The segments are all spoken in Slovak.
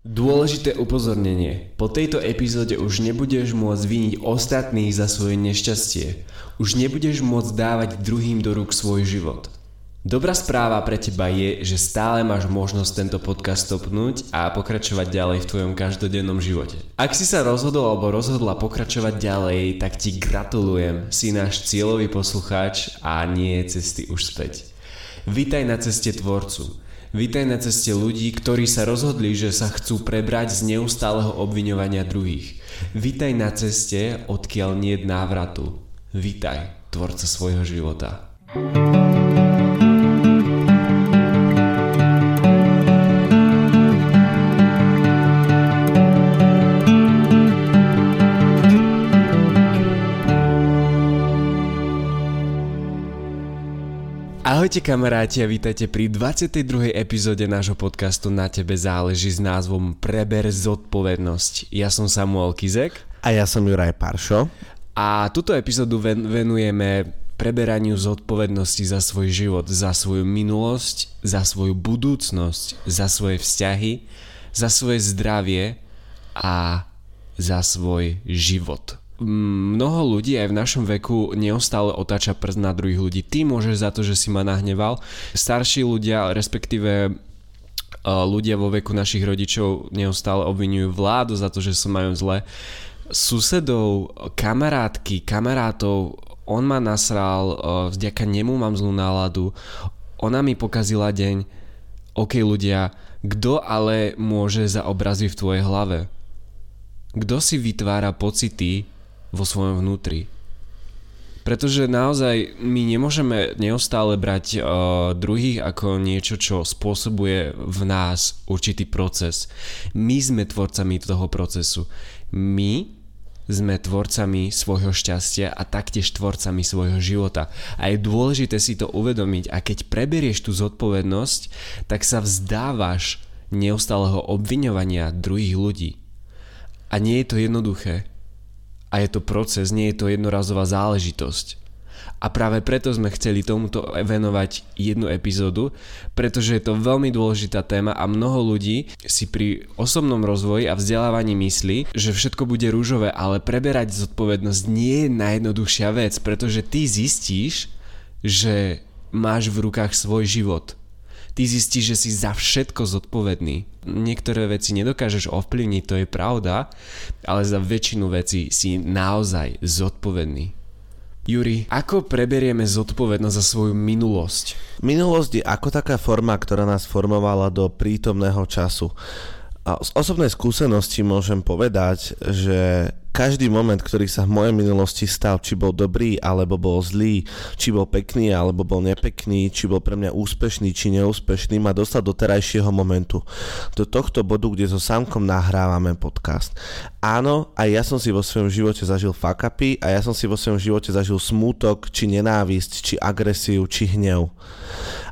Dôležité upozornenie. Po tejto epizóde už nebudeš môcť viniť ostatných za svoje nešťastie. Už nebudeš môcť dávať druhým do rúk svoj život. Dobrá správa pre teba je, že stále máš možnosť tento podcast stopnúť a pokračovať ďalej v tvojom každodennom živote. Ak si sa rozhodol alebo rozhodla pokračovať ďalej, tak ti gratulujem, si náš cieľový poslucháč a nie cesty už späť. Vítaj na ceste tvorcu. Vítaj na ceste ľudí, ktorí sa rozhodli, že sa chcú prebrať z neustáleho obviňovania druhých. Vítaj na ceste, odkiaľ nie je návratu. Vítaj, tvorca svojho života. Ahojte kamaráti a vítajte pri 22. epizóde nášho podcastu Na tebe záleží s názvom Preber zodpovednosť. Ja som Samuel Kizek. A ja som Juraj Paršo. A túto epizódu ven- venujeme preberaniu zodpovednosti za svoj život, za svoju minulosť, za svoju budúcnosť, za svoje vzťahy, za svoje zdravie a za svoj život mnoho ľudí aj v našom veku neustále otáča prst na druhých ľudí. Ty môžeš za to, že si ma nahneval. Starší ľudia, respektíve e, ľudia vo veku našich rodičov neustále obvinujú vládu za to, že sa majú zle. Susedov, kamarátky, kamarátov, on ma nasral, e, vďaka nemu mám zlú náladu, ona mi pokazila deň. OK ľudia, kto ale môže za obrazy v tvojej hlave? Kto si vytvára pocity, vo svojom vnútri. Pretože naozaj my nemôžeme neustále brať uh, druhých ako niečo, čo spôsobuje v nás určitý proces. My sme tvorcami toho procesu. My sme tvorcami svojho šťastia a taktiež tvorcami svojho života. A je dôležité si to uvedomiť a keď preberieš tú zodpovednosť, tak sa vzdávaš neustáleho obviňovania druhých ľudí. A nie je to jednoduché a je to proces, nie je to jednorazová záležitosť. A práve preto sme chceli tomuto venovať jednu epizódu, pretože je to veľmi dôležitá téma a mnoho ľudí si pri osobnom rozvoji a vzdelávaní myslí, že všetko bude rúžové, ale preberať zodpovednosť nie je najjednoduchšia vec, pretože ty zistíš, že máš v rukách svoj život ty zistíš, že si za všetko zodpovedný. Niektoré veci nedokážeš ovplyvniť, to je pravda, ale za väčšinu vecí si naozaj zodpovedný. Juri, ako preberieme zodpovednosť za svoju minulosť? Minulosť je ako taká forma, ktorá nás formovala do prítomného času. A z osobnej skúsenosti môžem povedať, že každý moment, ktorý sa v mojej minulosti stal, či bol dobrý alebo bol zlý, či bol pekný alebo bol nepekný, či bol pre mňa úspešný či neúspešný, ma dostal do terajšieho momentu. Do tohto bodu, kde so Samkom nahrávame podcast. Áno, aj ja som si vo svojom živote zažil fakapy a ja som si vo svojom živote zažil smútok, či nenávisť, či agresiu, či hnev.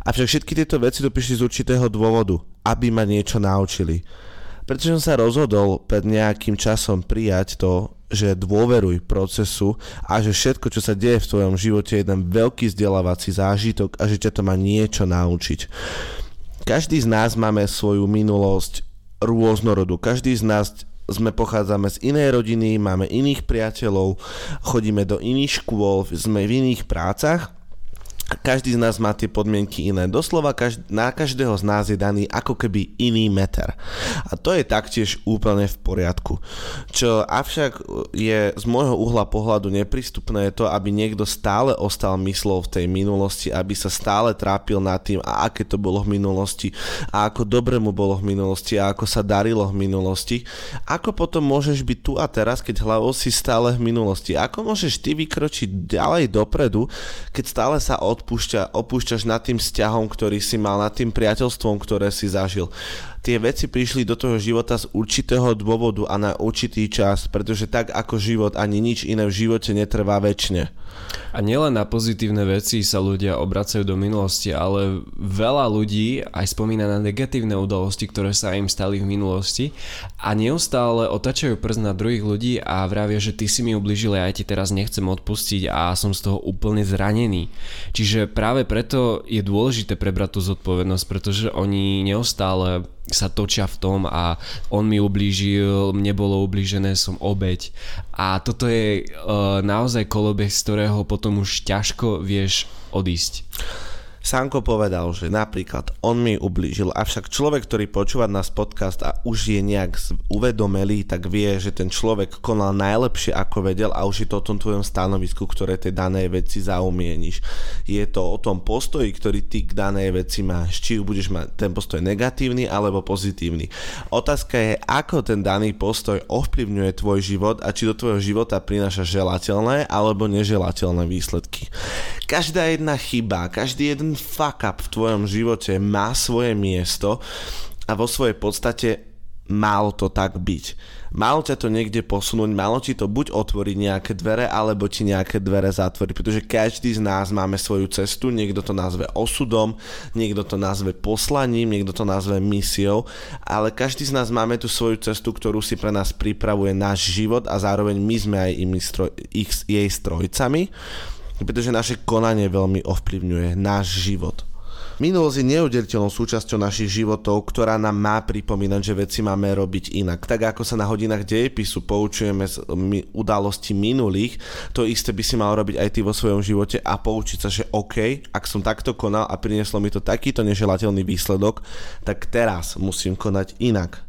Avšak všetky tieto veci tu prišli z určitého dôvodu, aby ma niečo naučili pretože som sa rozhodol pred nejakým časom prijať to, že dôveruj procesu a že všetko, čo sa deje v tvojom živote je jeden veľký vzdelávací zážitok a že ťa to má niečo naučiť. Každý z nás máme svoju minulosť rôznorodú. Každý z nás sme pochádzame z inej rodiny, máme iných priateľov, chodíme do iných škôl, sme v iných prácach každý z nás má tie podmienky iné. Doslova každý, na každého z nás je daný ako keby iný meter. A to je taktiež úplne v poriadku. Čo avšak je z môjho uhla pohľadu neprístupné je to, aby niekto stále ostal myslou v tej minulosti, aby sa stále trápil nad tým, a aké to bolo v minulosti, a ako dobre mu bolo v minulosti, a ako sa darilo v minulosti. Ako potom môžeš byť tu a teraz, keď hlavou si stále v minulosti? Ako môžeš ty vykročiť ďalej dopredu, keď stále sa od odpúšťa, opúšťaš nad tým vzťahom, ktorý si mal, nad tým priateľstvom, ktoré si zažil. Tie veci prišli do toho života z určitého dôvodu a na určitý čas, pretože tak ako život ani nič iné v živote netrvá väčšine. A nielen na pozitívne veci sa ľudia obracajú do minulosti, ale veľa ľudí aj spomína na negatívne udalosti, ktoré sa im stali v minulosti a neustále otačajú prst na druhých ľudí a vravia, že ty si mi ubližil a ja ti teraz nechcem odpustiť a som z toho úplne zranený. Čiže práve preto je dôležité prebrať tú zodpovednosť, pretože oni neustále sa točia v tom a on mi ublížil, mne bolo ublížené, som obeď. A toto je uh, naozaj kolobeh, z ktorého potom už ťažko vieš odísť. Sanko povedal, že napríklad on mi ublížil, avšak človek, ktorý počúva nás podcast a už je nejak uvedomelý, tak vie, že ten človek konal najlepšie ako vedel a už je to o tom tvojom stanovisku, ktoré tej danej veci zaumieníš. Je to o tom postoji, ktorý ty k danej veci máš, či budeš mať ten postoj negatívny alebo pozitívny. Otázka je, ako ten daný postoj ovplyvňuje tvoj život a či do tvojho života prináša želateľné alebo neželateľné výsledky. Každá jedna chyba, každý jeden fuck up v tvojom živote má svoje miesto a vo svojej podstate malo to tak byť. Malo ťa to niekde posunúť, malo ti to buď otvoriť nejaké dvere, alebo ti nejaké dvere zatvoriť, pretože každý z nás máme svoju cestu, niekto to nazve osudom, niekto to nazve poslaním, niekto to nazve misiou, ale každý z nás máme tú svoju cestu, ktorú si pre nás pripravuje náš život a zároveň my sme aj stroj, ich, jej strojcami pretože naše konanie veľmi ovplyvňuje náš život. Minulosť je neudeliteľnou súčasťou našich životov, ktorá nám má pripomínať, že veci máme robiť inak. Tak ako sa na hodinách dejepisu poučujeme z udalostí minulých, to isté by si mal robiť aj ty vo svojom živote a poučiť sa, že OK, ak som takto konal a prinieslo mi to takýto neželateľný výsledok, tak teraz musím konať inak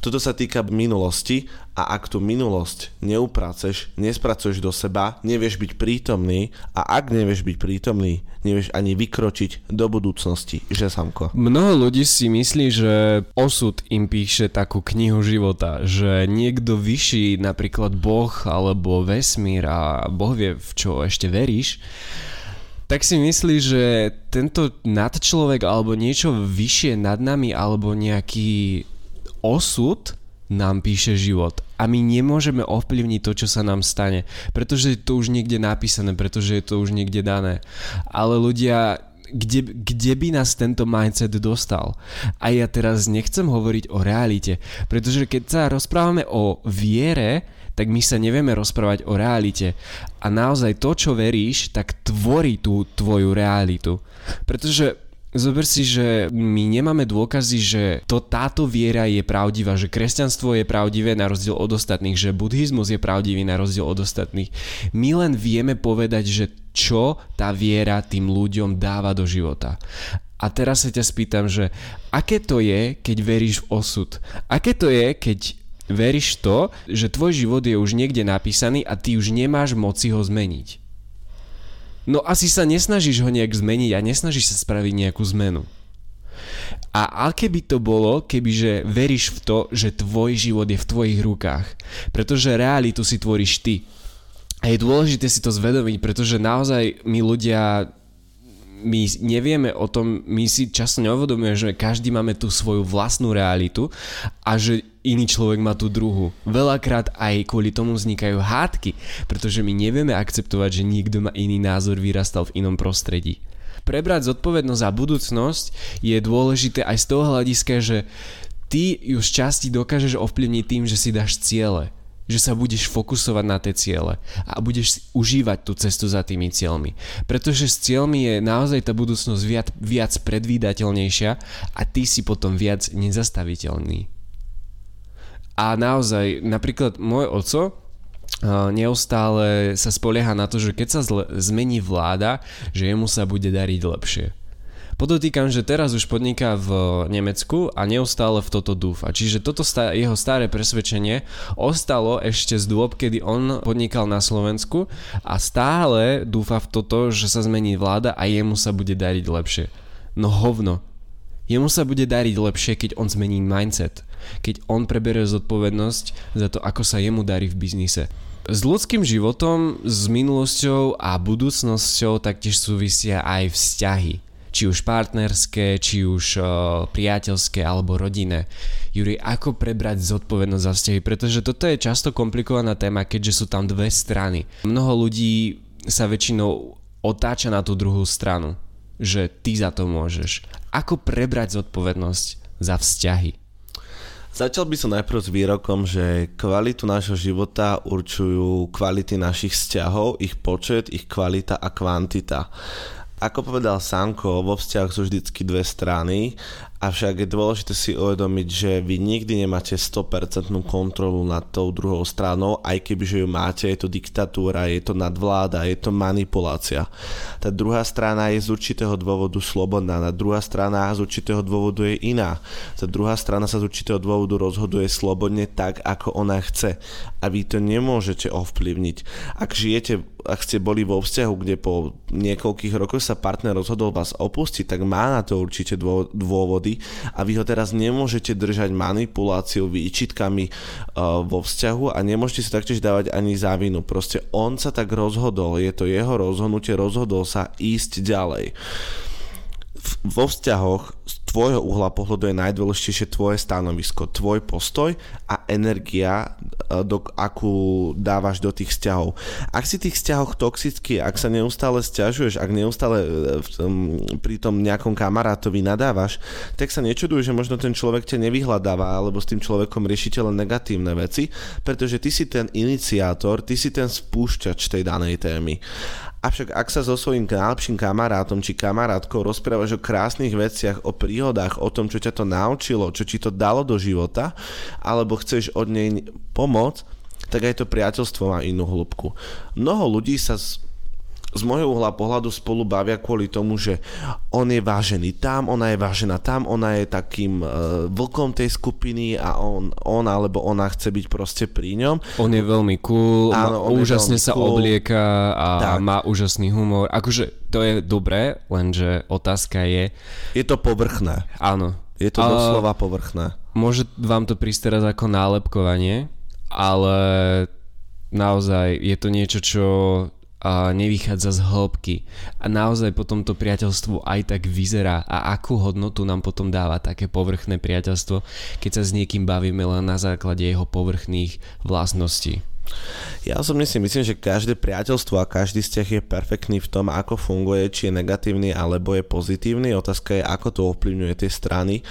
toto sa týka minulosti a ak tú minulosť neupraceš, nespracuješ do seba, nevieš byť prítomný a ak nevieš byť prítomný, nevieš ani vykročiť do budúcnosti, že Samko? Mnoho ľudí si myslí, že osud im píše takú knihu života, že niekto vyšší, napríklad Boh alebo vesmír a Boh vie, v čo ešte veríš, tak si myslí, že tento nadčlovek alebo niečo vyššie nad nami alebo nejaký osud nám píše život a my nemôžeme ovplyvniť to, čo sa nám stane, pretože je to už niekde napísané, pretože je to už niekde dané. Ale ľudia, kde, kde by nás tento mindset dostal? A ja teraz nechcem hovoriť o realite, pretože keď sa rozprávame o viere, tak my sa nevieme rozprávať o realite. A naozaj to, čo veríš, tak tvorí tú tvoju realitu. Pretože Zober si, že my nemáme dôkazy, že to táto viera je pravdivá, že kresťanstvo je pravdivé na rozdiel od ostatných, že buddhizmus je pravdivý na rozdiel od ostatných. My len vieme povedať, že čo tá viera tým ľuďom dáva do života. A teraz sa ťa spýtam, že aké to je, keď veríš v osud? Aké to je, keď veríš to, že tvoj život je už niekde napísaný a ty už nemáš moci ho zmeniť? No asi sa nesnažíš ho nejak zmeniť a nesnažíš sa spraviť nejakú zmenu. A aké by to bolo, kebyže veríš v to, že tvoj život je v tvojich rukách? Pretože realitu si tvoríš ty. A je dôležité si to zvedomiť, pretože naozaj my ľudia my nevieme o tom, my si často neuvedomujeme, že každý máme tú svoju vlastnú realitu a že iný človek má tú druhú. Veľakrát aj kvôli tomu vznikajú hádky, pretože my nevieme akceptovať, že niekto má iný názor, vyrastal v inom prostredí. Prebrať zodpovednosť za budúcnosť je dôležité aj z toho hľadiska, že ty ju z časti dokážeš ovplyvniť tým, že si dáš ciele že sa budeš fokusovať na tie ciele a budeš užívať tú cestu za tými cieľmi. Pretože s cieľmi je naozaj tá budúcnosť viac, viac predvídateľnejšia a ty si potom viac nezastaviteľný. A naozaj, napríklad môj oco neustále sa spolieha na to, že keď sa zle, zmení vláda, že jemu sa bude dariť lepšie. Podotýkam, že teraz už podniká v Nemecku a neustále v toto dúfa. Čiže toto stá, jeho staré presvedčenie ostalo ešte z dôb, kedy on podnikal na Slovensku a stále dúfa v toto, že sa zmení vláda a jemu sa bude dariť lepšie. No hovno. Jemu sa bude dariť lepšie, keď on zmení mindset. Keď on preberie zodpovednosť za to, ako sa jemu darí v biznise. S ľudským životom, s minulosťou a budúcnosťou taktiež súvisia aj vzťahy či už partnerské, či už uh, priateľské alebo rodinné. Juri, ako prebrať zodpovednosť za vzťahy? Pretože toto je často komplikovaná téma, keďže sú tam dve strany. Mnoho ľudí sa väčšinou otáča na tú druhú stranu, že ty za to môžeš. Ako prebrať zodpovednosť za vzťahy? Začal by som najprv s výrokom, že kvalitu nášho života určujú kvality našich vzťahov, ich počet, ich kvalita a kvantita. Ako povedal Sanko, vo vzťahu sú vždycky dve strany Avšak je dôležité si uvedomiť, že vy nikdy nemáte 100% kontrolu nad tou druhou stranou, aj kebyže ju máte, je to diktatúra, je to nadvláda, je to manipulácia. Tá druhá strana je z určitého dôvodu slobodná, tá druhá strana z určitého dôvodu je iná. Tá druhá strana sa z určitého dôvodu rozhoduje slobodne tak, ako ona chce. A vy to nemôžete ovplyvniť. Ak žijete ak ste boli vo vzťahu, kde po niekoľkých rokoch sa partner rozhodol vás opustiť, tak má na to určite dôvody a vy ho teraz nemôžete držať manipuláciou, výčitkami uh, vo vzťahu a nemôžete si taktiež dávať ani závinu. Proste on sa tak rozhodol, je to jeho rozhodnutie, rozhodol sa ísť ďalej vo vzťahoch tvojho uhla pohľadu je najdôležitejšie tvoje stanovisko, tvoj postoj a energia, e, do, akú dávaš do tých vzťahov. Ak si tých vzťahoch toxický, ak sa neustále stiažuješ, ak neustále e, pri tom nejakom kamarátovi nadávaš, tak sa nečuduj, že možno ten človek ťa nevyhľadáva alebo s tým človekom riešite len negatívne veci, pretože ty si ten iniciátor, ty si ten spúšťač tej danej témy. Avšak ak sa so svojím najlepším kamarátom či kamarátkou rozprávaš o krásnych veciach, o príhodách, o tom, čo ťa to naučilo, čo ti to dalo do života, alebo chceš od nej pomoc, tak aj to priateľstvo má inú hĺbku. Mnoho ľudí sa môjho uhla pohľadu spolu bavia kvôli tomu, že on je vážený tam, ona je vážená tam, ona je takým uh, vlkom tej skupiny a on, on alebo ona chce byť proste pri ňom. On je veľmi cool, Áno, on úžasne sa cool. oblieka a tak. má úžasný humor. Akože to je dobré, lenže otázka je... Je to povrchné. Áno. Je to doslova povrchné. Môže vám to prísť teraz ako nálepkovanie, ale naozaj je to niečo, čo a nevychádza z hĺbky a naozaj potom to priateľstvo aj tak vyzerá a akú hodnotu nám potom dáva také povrchné priateľstvo, keď sa s niekým bavíme len na základe jeho povrchných vlastností. Ja osobne si myslím, že každé priateľstvo a každý vzťah je perfektný v tom, ako funguje, či je negatívny alebo je pozitívny. Otázka je, ako to ovplyvňuje tie strany.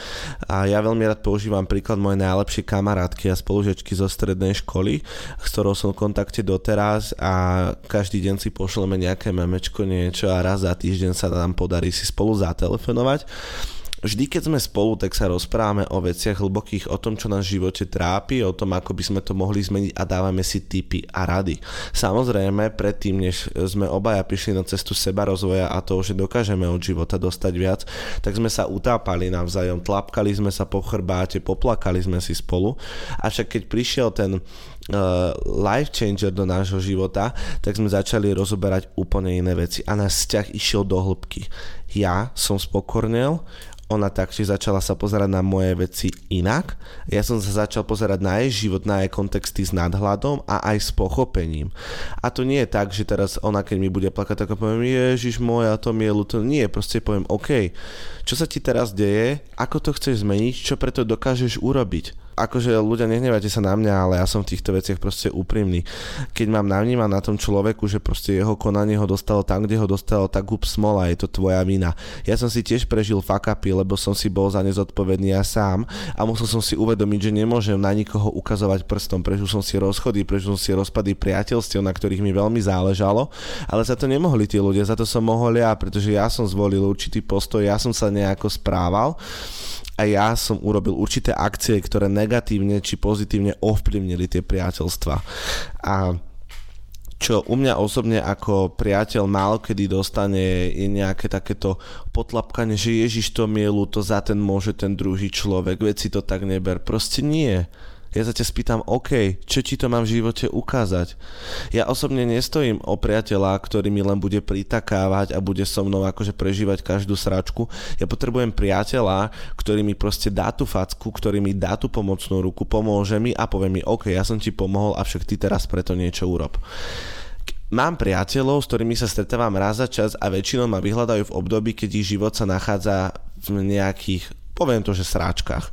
A ja veľmi rád používam príklad mojej najlepšej kamarátky a spolužečky zo strednej školy, s ktorou som v kontakte doteraz a každý deň si pošleme nejaké memečko, niečo a raz za týždeň sa nám podarí si spolu zatelefonovať vždy, keď sme spolu, tak sa rozprávame o veciach hlbokých, o tom, čo nás v živote trápi, o tom, ako by sme to mohli zmeniť a dávame si tipy a rady. Samozrejme, predtým, než sme obaja prišli na cestu seba rozvoja a to, že dokážeme od života dostať viac, tak sme sa utápali navzájom, tlapkali sme sa po chrbáte, poplakali sme si spolu. Avšak keď prišiel ten Uh, life changer do nášho života, tak sme začali rozoberať úplne iné veci a náš vzťah išiel do hĺbky. Ja som spokornil, ona taktiež začala sa pozerať na moje veci inak. Ja som sa začal pozerať na jej život, na jej kontexty s nadhľadom a aj s pochopením. A to nie je tak, že teraz ona, keď mi bude plakať, tak poviem, Ježiš moja, to mi je ľúto. Nie, proste poviem, OK, čo sa ti teraz deje, ako to chceš zmeniť, čo preto dokážeš urobiť akože ľudia, nehnevajte sa na mňa, ale ja som v týchto veciach proste úprimný. Keď mám navnímať na tom človeku, že proste jeho konanie ho dostalo tam, kde ho dostalo, tak hub smola, je to tvoja vina. Ja som si tiež prežil fakapy, lebo som si bol za ne zodpovedný ja sám a musel som si uvedomiť, že nemôžem na nikoho ukazovať prstom. Prežil som si rozchody, prežil som si rozpady priateľstiev, na ktorých mi veľmi záležalo, ale za to nemohli tí ľudia, za to som mohol ja, pretože ja som zvolil určitý postoj, ja som sa nejako správal a ja som urobil určité akcie, ktoré negatívne či pozitívne ovplyvnili tie priateľstva. A čo u mňa osobne ako priateľ málo kedy dostane je nejaké takéto potlapkanie, že Ježiš to mielu, to za ten môže ten druhý človek, veď si to tak neber. Proste nie ja sa ťa spýtam, OK, čo ti to mám v živote ukázať? Ja osobne nestojím o priateľa, ktorý mi len bude pritakávať a bude so mnou akože prežívať každú sračku. Ja potrebujem priateľa, ktorý mi proste dá tú facku, ktorý mi dá tú pomocnú ruku, pomôže mi a povie mi, OK, ja som ti pomohol, avšak ty teraz preto niečo urob. Mám priateľov, s ktorými sa stretávam raz za čas a väčšinou ma vyhľadajú v období, keď ich život sa nachádza v nejakých, poviem to, že sráčkach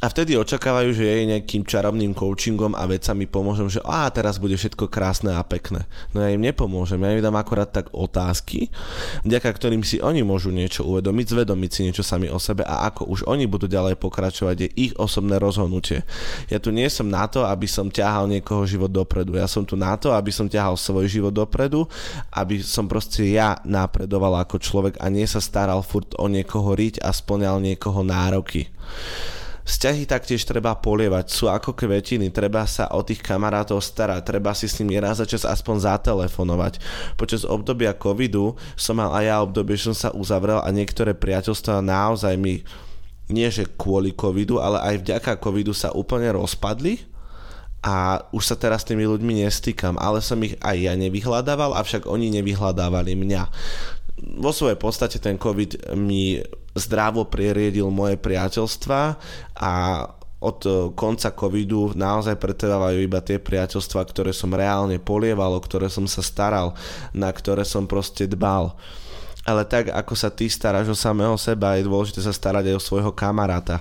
a vtedy očakávajú, že jej nejakým čarovným coachingom a vecami pomôžem, že a teraz bude všetko krásne a pekné. No ja im nepomôžem, ja im dám akorát tak otázky, vďaka ktorým si oni môžu niečo uvedomiť, zvedomiť si niečo sami o sebe a ako už oni budú ďalej pokračovať, je ich osobné rozhodnutie. Ja tu nie som na to, aby som ťahal niekoho život dopredu. Ja som tu na to, aby som ťahal svoj život dopredu, aby som proste ja napredoval ako človek a nie sa staral furt o niekoho riť a splňal niekoho nároky. Vzťahy taktiež treba polievať, sú ako kvetiny, treba sa o tých kamarátov starať, treba si s nimi raz za čas aspoň zatelefonovať. Počas obdobia covidu som mal aj ja obdobie, že som sa uzavrel a niektoré priateľstvá naozaj mi nie že kvôli covidu, ale aj vďaka covidu sa úplne rozpadli a už sa teraz s tými ľuďmi nestýkam, ale som ich aj ja nevyhľadával, avšak oni nevyhľadávali mňa vo svojej podstate ten COVID mi zdravo prieriedil moje priateľstva a od e, konca covidu naozaj pretrvávajú iba tie priateľstva, ktoré som reálne polieval, o ktoré som sa staral, na ktoré som proste dbal. Ale tak, ako sa ty staráš o samého seba, je dôležité sa starať aj o svojho kamaráta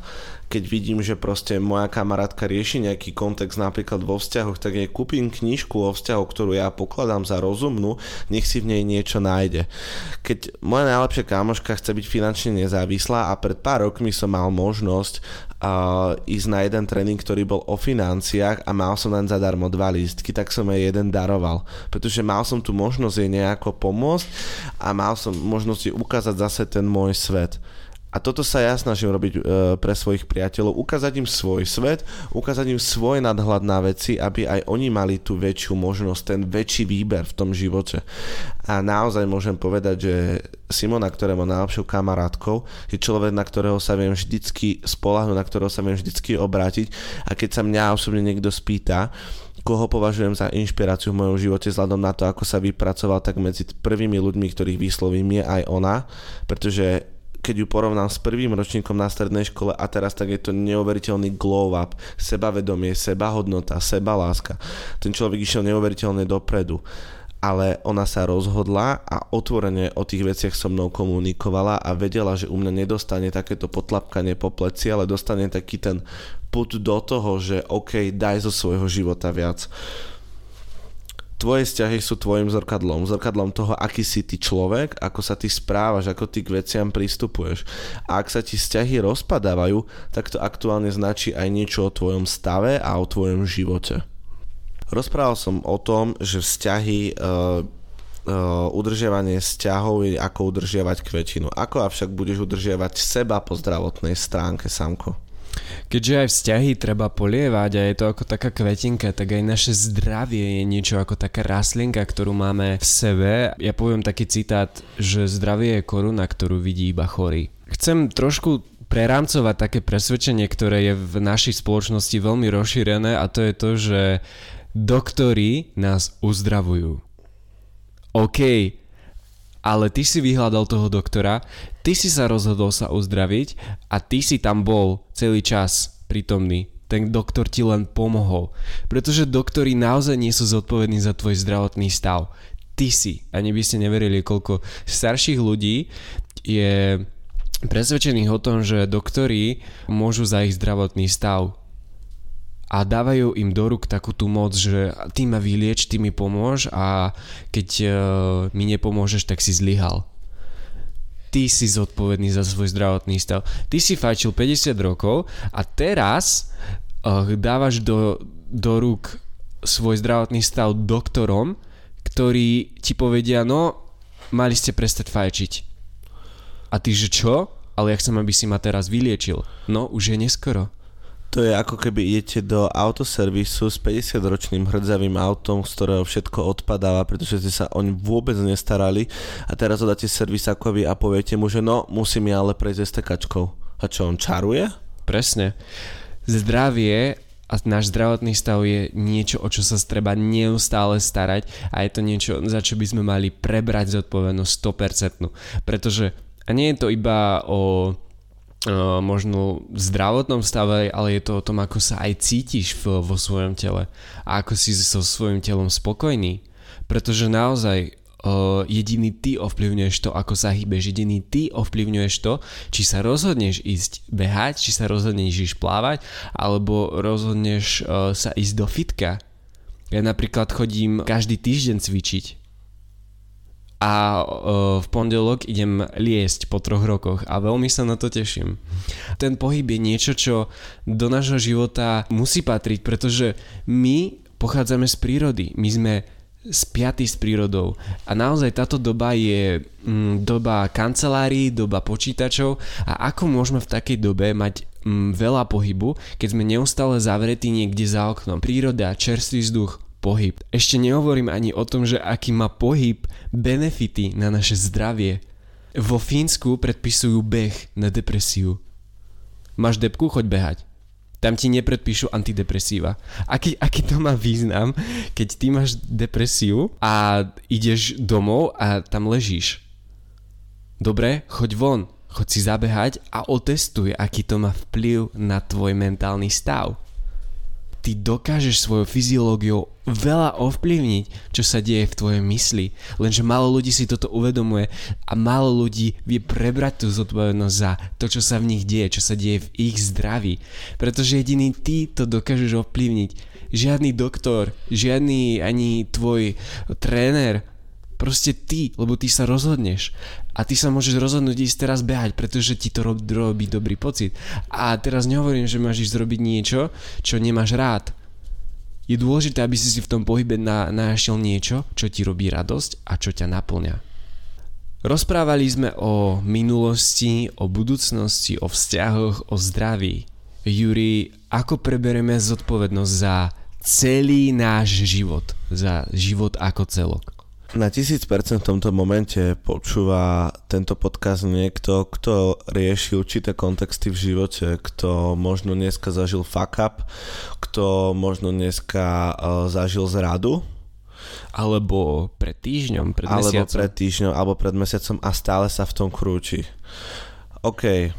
keď vidím, že proste moja kamarátka rieši nejaký kontext napríklad vo vzťahoch, tak jej kúpim knižku o vzťahu, ktorú ja pokladám za rozumnú, nech si v nej niečo nájde. Keď moja najlepšia kamoška chce byť finančne nezávislá a pred pár rokmi som mal možnosť uh, ísť na jeden tréning, ktorý bol o financiách a mal som len zadarmo dva lístky, tak som jej jeden daroval, pretože mal som tu možnosť jej nejako pomôcť a mal som možnosť jej ukázať zase ten môj svet. A toto sa ja snažím robiť e, pre svojich priateľov, ukázať im svoj svet, ukázať im svoj nadhľad na veci, aby aj oni mali tú väčšiu možnosť, ten väčší výber v tom živote. A naozaj môžem povedať, že Simona, ktorá má najlepšou kamarátkou, je človek, na ktorého sa viem vždycky spolahnuť, na ktorého sa viem vždycky obrátiť a keď sa mňa osobne niekto spýta, koho považujem za inšpiráciu v mojom živote vzhľadom na to, ako sa vypracoval, tak medzi prvými ľuďmi, ktorých vyslovím, je aj ona, pretože keď ju porovnám s prvým ročníkom na strednej škole a teraz, tak je to neuveriteľný glow up, sebavedomie, sebahodnota, sebaláska. Ten človek išiel neuveriteľne dopredu ale ona sa rozhodla a otvorene o tých veciach so mnou komunikovala a vedela, že u mňa nedostane takéto potlapkanie po pleci, ale dostane taký ten put do toho, že OK, daj zo svojho života viac tvoje vzťahy sú tvojim zrkadlom, zrkadlom toho, aký si ty človek, ako sa ty správaš, ako ty k veciam pristupuješ. A ak sa ti vzťahy rozpadávajú, tak to aktuálne značí aj niečo o tvojom stave a o tvojom živote. Rozprával som o tom, že vzťahy uh, uh, udržiavanie vzťahov je ako udržiavať kvetinu. Ako avšak budeš udržiavať seba po zdravotnej stránke, Samko? Keďže aj vzťahy treba polievať a je to ako taká kvetinka, tak aj naše zdravie je niečo ako taká rastlinka, ktorú máme v sebe. Ja poviem taký citát, že zdravie je koruna, ktorú vidí iba chorý. Chcem trošku prerámcovať také presvedčenie, ktoré je v našej spoločnosti veľmi rozšírené a to je to, že doktori nás uzdravujú. OK, ale ty si vyhľadal toho doktora, ty si sa rozhodol sa uzdraviť a ty si tam bol celý čas prítomný. Ten doktor ti len pomohol. Pretože doktori naozaj nie sú zodpovední za tvoj zdravotný stav. Ty si. Ani by ste neverili, koľko starších ľudí je presvedčených o tom, že doktori môžu za ich zdravotný stav a dávajú im do rúk takú tú moc, že ty ma vylieč, ty mi pomôž a keď uh, mi nepomôžeš, tak si zlyhal. Ty si zodpovedný za svoj zdravotný stav. Ty si fajčil 50 rokov a teraz uh, dávaš do, do rúk svoj zdravotný stav doktorom, ktorí ti povedia, no, mali ste prestať fajčiť. A ty, že čo? Ale ja chcem, aby si ma teraz vyliečil. No, už je neskoro. To je ako keby idete do autoservisu s 50-ročným hrdzavým autom, z ktorého všetko odpadáva, pretože ste sa oň vôbec nestarali a teraz dáte servisákovi a poviete mu, že no, musí mi ale prejsť STKčkou. A čo, on čaruje? Presne. Zdravie a náš zdravotný stav je niečo, o čo sa treba neustále starať a je to niečo, za čo by sme mali prebrať zodpovednosť 100%. Pretože a nie je to iba o možno v zdravotnom stave, ale je to o tom, ako sa aj cítiš vo svojom tele a ako si so svojím telom spokojný. Pretože naozaj jediný ty ovplyvňuješ to, ako sa hýbeš, jediný ty ovplyvňuješ to, či sa rozhodneš ísť behať, či sa rozhodneš ísť plávať, alebo rozhodneš sa ísť do fitka. Ja napríklad chodím každý týždeň cvičiť a uh, v pondelok idem liesť po troch rokoch a veľmi sa na to teším. Ten pohyb je niečo, čo do nášho života musí patriť, pretože my pochádzame z prírody. My sme spiatý s prírodou. A naozaj táto doba je mm, doba kancelárií, doba počítačov a ako môžeme v takej dobe mať mm, veľa pohybu, keď sme neustále zavretí niekde za oknom. Príroda, čerstvý vzduch, pohyb. Ešte nehovorím ani o tom, že aký má pohyb benefity na naše zdravie. Vo Fínsku predpisujú beh na depresiu. Máš depku, choď behať tam ti nepredpíšu antidepresíva. Aký, aký to má význam, keď ty máš depresiu a ideš domov a tam ležíš? Dobre, choď von, choď si zabehať a otestuj, aký to má vplyv na tvoj mentálny stav ty dokážeš svojou fyziológiou veľa ovplyvniť, čo sa deje v tvojej mysli. Lenže málo ľudí si toto uvedomuje a málo ľudí vie prebrať tú zodpovednosť za to, čo sa v nich deje, čo sa deje v ich zdraví. Pretože jediný ty to dokážeš ovplyvniť. Žiadny doktor, žiadny ani tvoj tréner, Proste ty, lebo ty sa rozhodneš. A ty sa môžeš rozhodnúť ísť teraz behať, pretože ti to robí, robí dobrý pocit. A teraz nehovorím, že máš ísť zrobiť niečo, čo nemáš rád. Je dôležité, aby si si v tom pohybe na, našiel niečo, čo ti robí radosť a čo ťa naplňa. Rozprávali sme o minulosti, o budúcnosti, o vzťahoch, o zdraví. Juri, ako prebereme zodpovednosť za celý náš život, za život ako celok? Na tisíc percent v tomto momente počúva tento podcast niekto, kto rieši určité kontexty v živote, kto možno dneska zažil fuck up, kto možno dneska uh, zažil zradu, alebo pred týždňom, pred alebo mesiacom. pred týždňom, alebo pred mesiacom a stále sa v tom krúči. OK,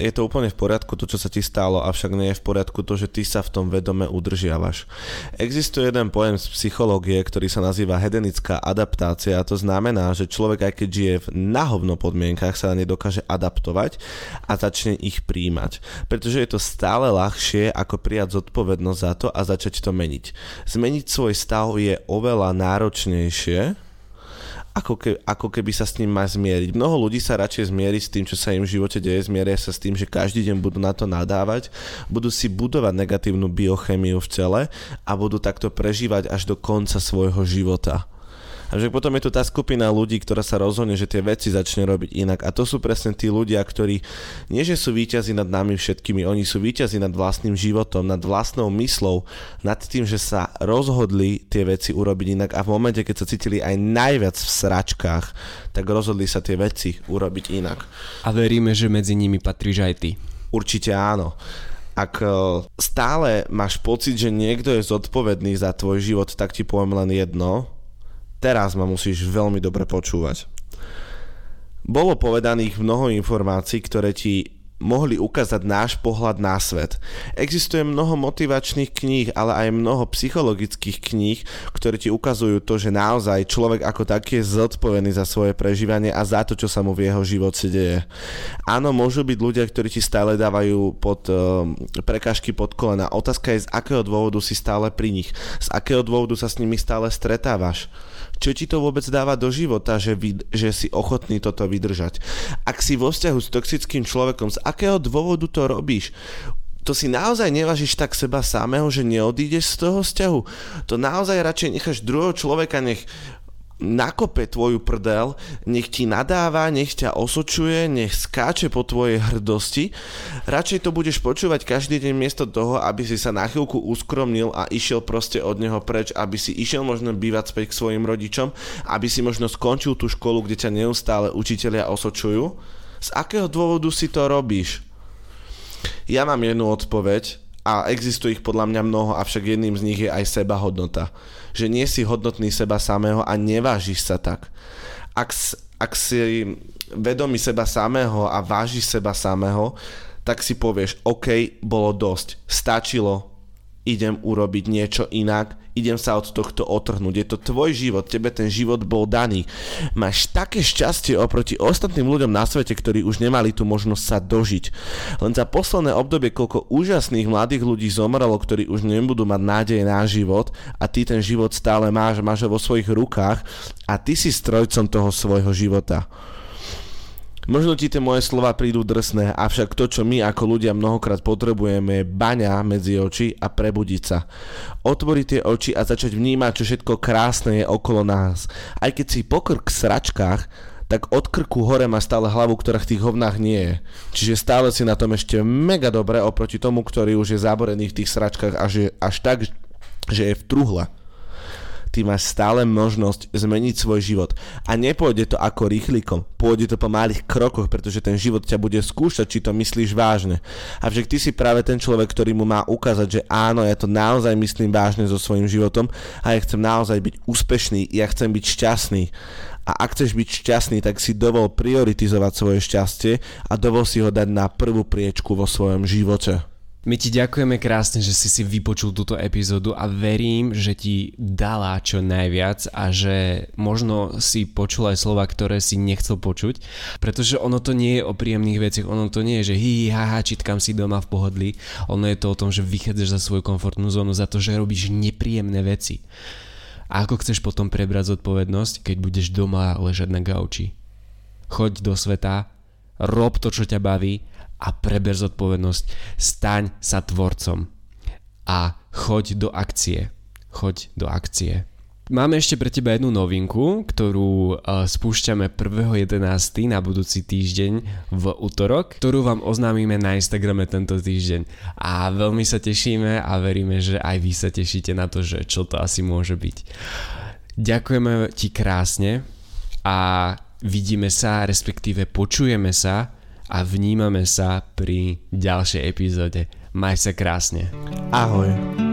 je to úplne v poriadku to, čo sa ti stalo, avšak nie je v poriadku to, že ty sa v tom vedome udržiavaš. Existuje jeden pojem z psychológie, ktorý sa nazýva hedenická adaptácia a to znamená, že človek aj keď žije v nahovno podmienkach sa nedokáže adaptovať a začne ich príjmať. Pretože je to stále ľahšie ako prijať zodpovednosť za to a začať to meniť. Zmeniť svoj stav je oveľa náročnejšie, ako, ke, ako keby sa s ním má zmieriť. Mnoho ľudí sa radšej zmieri s tým, čo sa im v živote deje, zmieria sa s tým, že každý deň budú na to nadávať, budú si budovať negatívnu biochemiu v tele a budú takto prežívať až do konca svojho života. A že potom je tu tá skupina ľudí, ktorá sa rozhodne, že tie veci začne robiť inak. A to sú presne tí ľudia, ktorí nie že sú víťazi nad nami všetkými, oni sú víťazi nad vlastným životom, nad vlastnou myslou, nad tým, že sa rozhodli tie veci urobiť inak a v momente, keď sa cítili aj najviac v sračkách, tak rozhodli sa tie veci urobiť inak. A veríme, že medzi nimi patríš aj ty. Určite áno ak e, stále máš pocit, že niekto je zodpovedný za tvoj život, tak ti poviem len jedno, Teraz ma musíš veľmi dobre počúvať. Bolo povedaných mnoho informácií, ktoré ti mohli ukázať náš pohľad na svet. Existuje mnoho motivačných kníh, ale aj mnoho psychologických kníh, ktoré ti ukazujú to, že naozaj človek ako taký je zodpovedný za svoje prežívanie a za to, čo sa mu v jeho živote deje. Áno, môžu byť ľudia, ktorí ti stále dávajú pod uh, prekažky pod kolena. Otázka je, z akého dôvodu si stále pri nich, z akého dôvodu sa s nimi stále stretávaš čo ti to vôbec dáva do života, že, vy, že si ochotný toto vydržať. Ak si vo vzťahu s toxickým človekom, z akého dôvodu to robíš? to si naozaj nevážiš tak seba samého, že neodídeš z toho vzťahu. To naozaj radšej necháš druhého človeka, nech nakope tvoju prdel, nech ti nadáva, nech ťa osočuje, nech skáče po tvojej hrdosti. Radšej to budeš počúvať každý deň miesto toho, aby si sa na chvíľku uskromnil a išiel proste od neho preč, aby si išiel možno bývať späť k svojim rodičom, aby si možno skončil tú školu, kde ťa neustále učitelia osočujú. Z akého dôvodu si to robíš? Ja mám jednu odpoveď a existuje ich podľa mňa mnoho, avšak jedným z nich je aj seba hodnota že nie si hodnotný seba samého a nevážiš sa tak. Ak, ak si vedomý seba samého a vážiš seba samého, tak si povieš, OK, bolo dosť, stačilo, idem urobiť niečo inak, idem sa od tohto otrhnúť. Je to tvoj život, tebe ten život bol daný. Máš také šťastie oproti ostatným ľuďom na svete, ktorí už nemali tú možnosť sa dožiť. Len za posledné obdobie, koľko úžasných mladých ľudí zomrelo, ktorí už nebudú mať nádej na život a ty ten život stále máš, máš ho vo svojich rukách a ty si strojcom toho svojho života. Možno ti tie moje slova prídu drsné, avšak to, čo my ako ľudia mnohokrát potrebujeme, je baňa medzi oči a prebudiť sa. Otvoriť tie oči a začať vnímať, čo všetko krásne je okolo nás. Aj keď si pokrk v sračkách, tak od krku hore má stále hlavu, ktorá v tých hovnách nie je. Čiže stále si na tom ešte mega dobre oproti tomu, ktorý už je zaborený v tých sračkách až, je, až tak, že je v truhle ty máš stále možnosť zmeniť svoj život. A nepôjde to ako rýchlikom, pôjde to po malých krokoch, pretože ten život ťa bude skúšať, či to myslíš vážne. Avšak ty si práve ten človek, ktorý mu má ukázať, že áno, ja to naozaj myslím vážne so svojím životom a ja chcem naozaj byť úspešný, ja chcem byť šťastný. A ak chceš byť šťastný, tak si dovol prioritizovať svoje šťastie a dovol si ho dať na prvú priečku vo svojom živote. My ti ďakujeme krásne, že si si vypočul túto epizódu a verím, že ti dala čo najviac a že možno si počul aj slova, ktoré si nechcel počuť, pretože ono to nie je o príjemných veciach, ono to nie je, že hi, haha, čitkam si doma v pohodlí, ono je to o tom, že vychádzaš za svoju komfortnú zónu, za to, že robíš nepríjemné veci. A ako chceš potom prebrať zodpovednosť, keď budeš doma ležať na gauči? Choď do sveta, rob to, čo ťa baví a preber zodpovednosť. Staň sa tvorcom a choď do akcie. Choď do akcie. Máme ešte pre teba jednu novinku, ktorú uh, spúšťame 1.11. na budúci týždeň v útorok, ktorú vám oznámime na Instagrame tento týždeň. A veľmi sa tešíme a veríme, že aj vy sa tešíte na to, že čo to asi môže byť. Ďakujeme ti krásne a vidíme sa, respektíve počujeme sa a vnímame sa pri ďalšej epizóde. Maj sa krásne. Ahoj.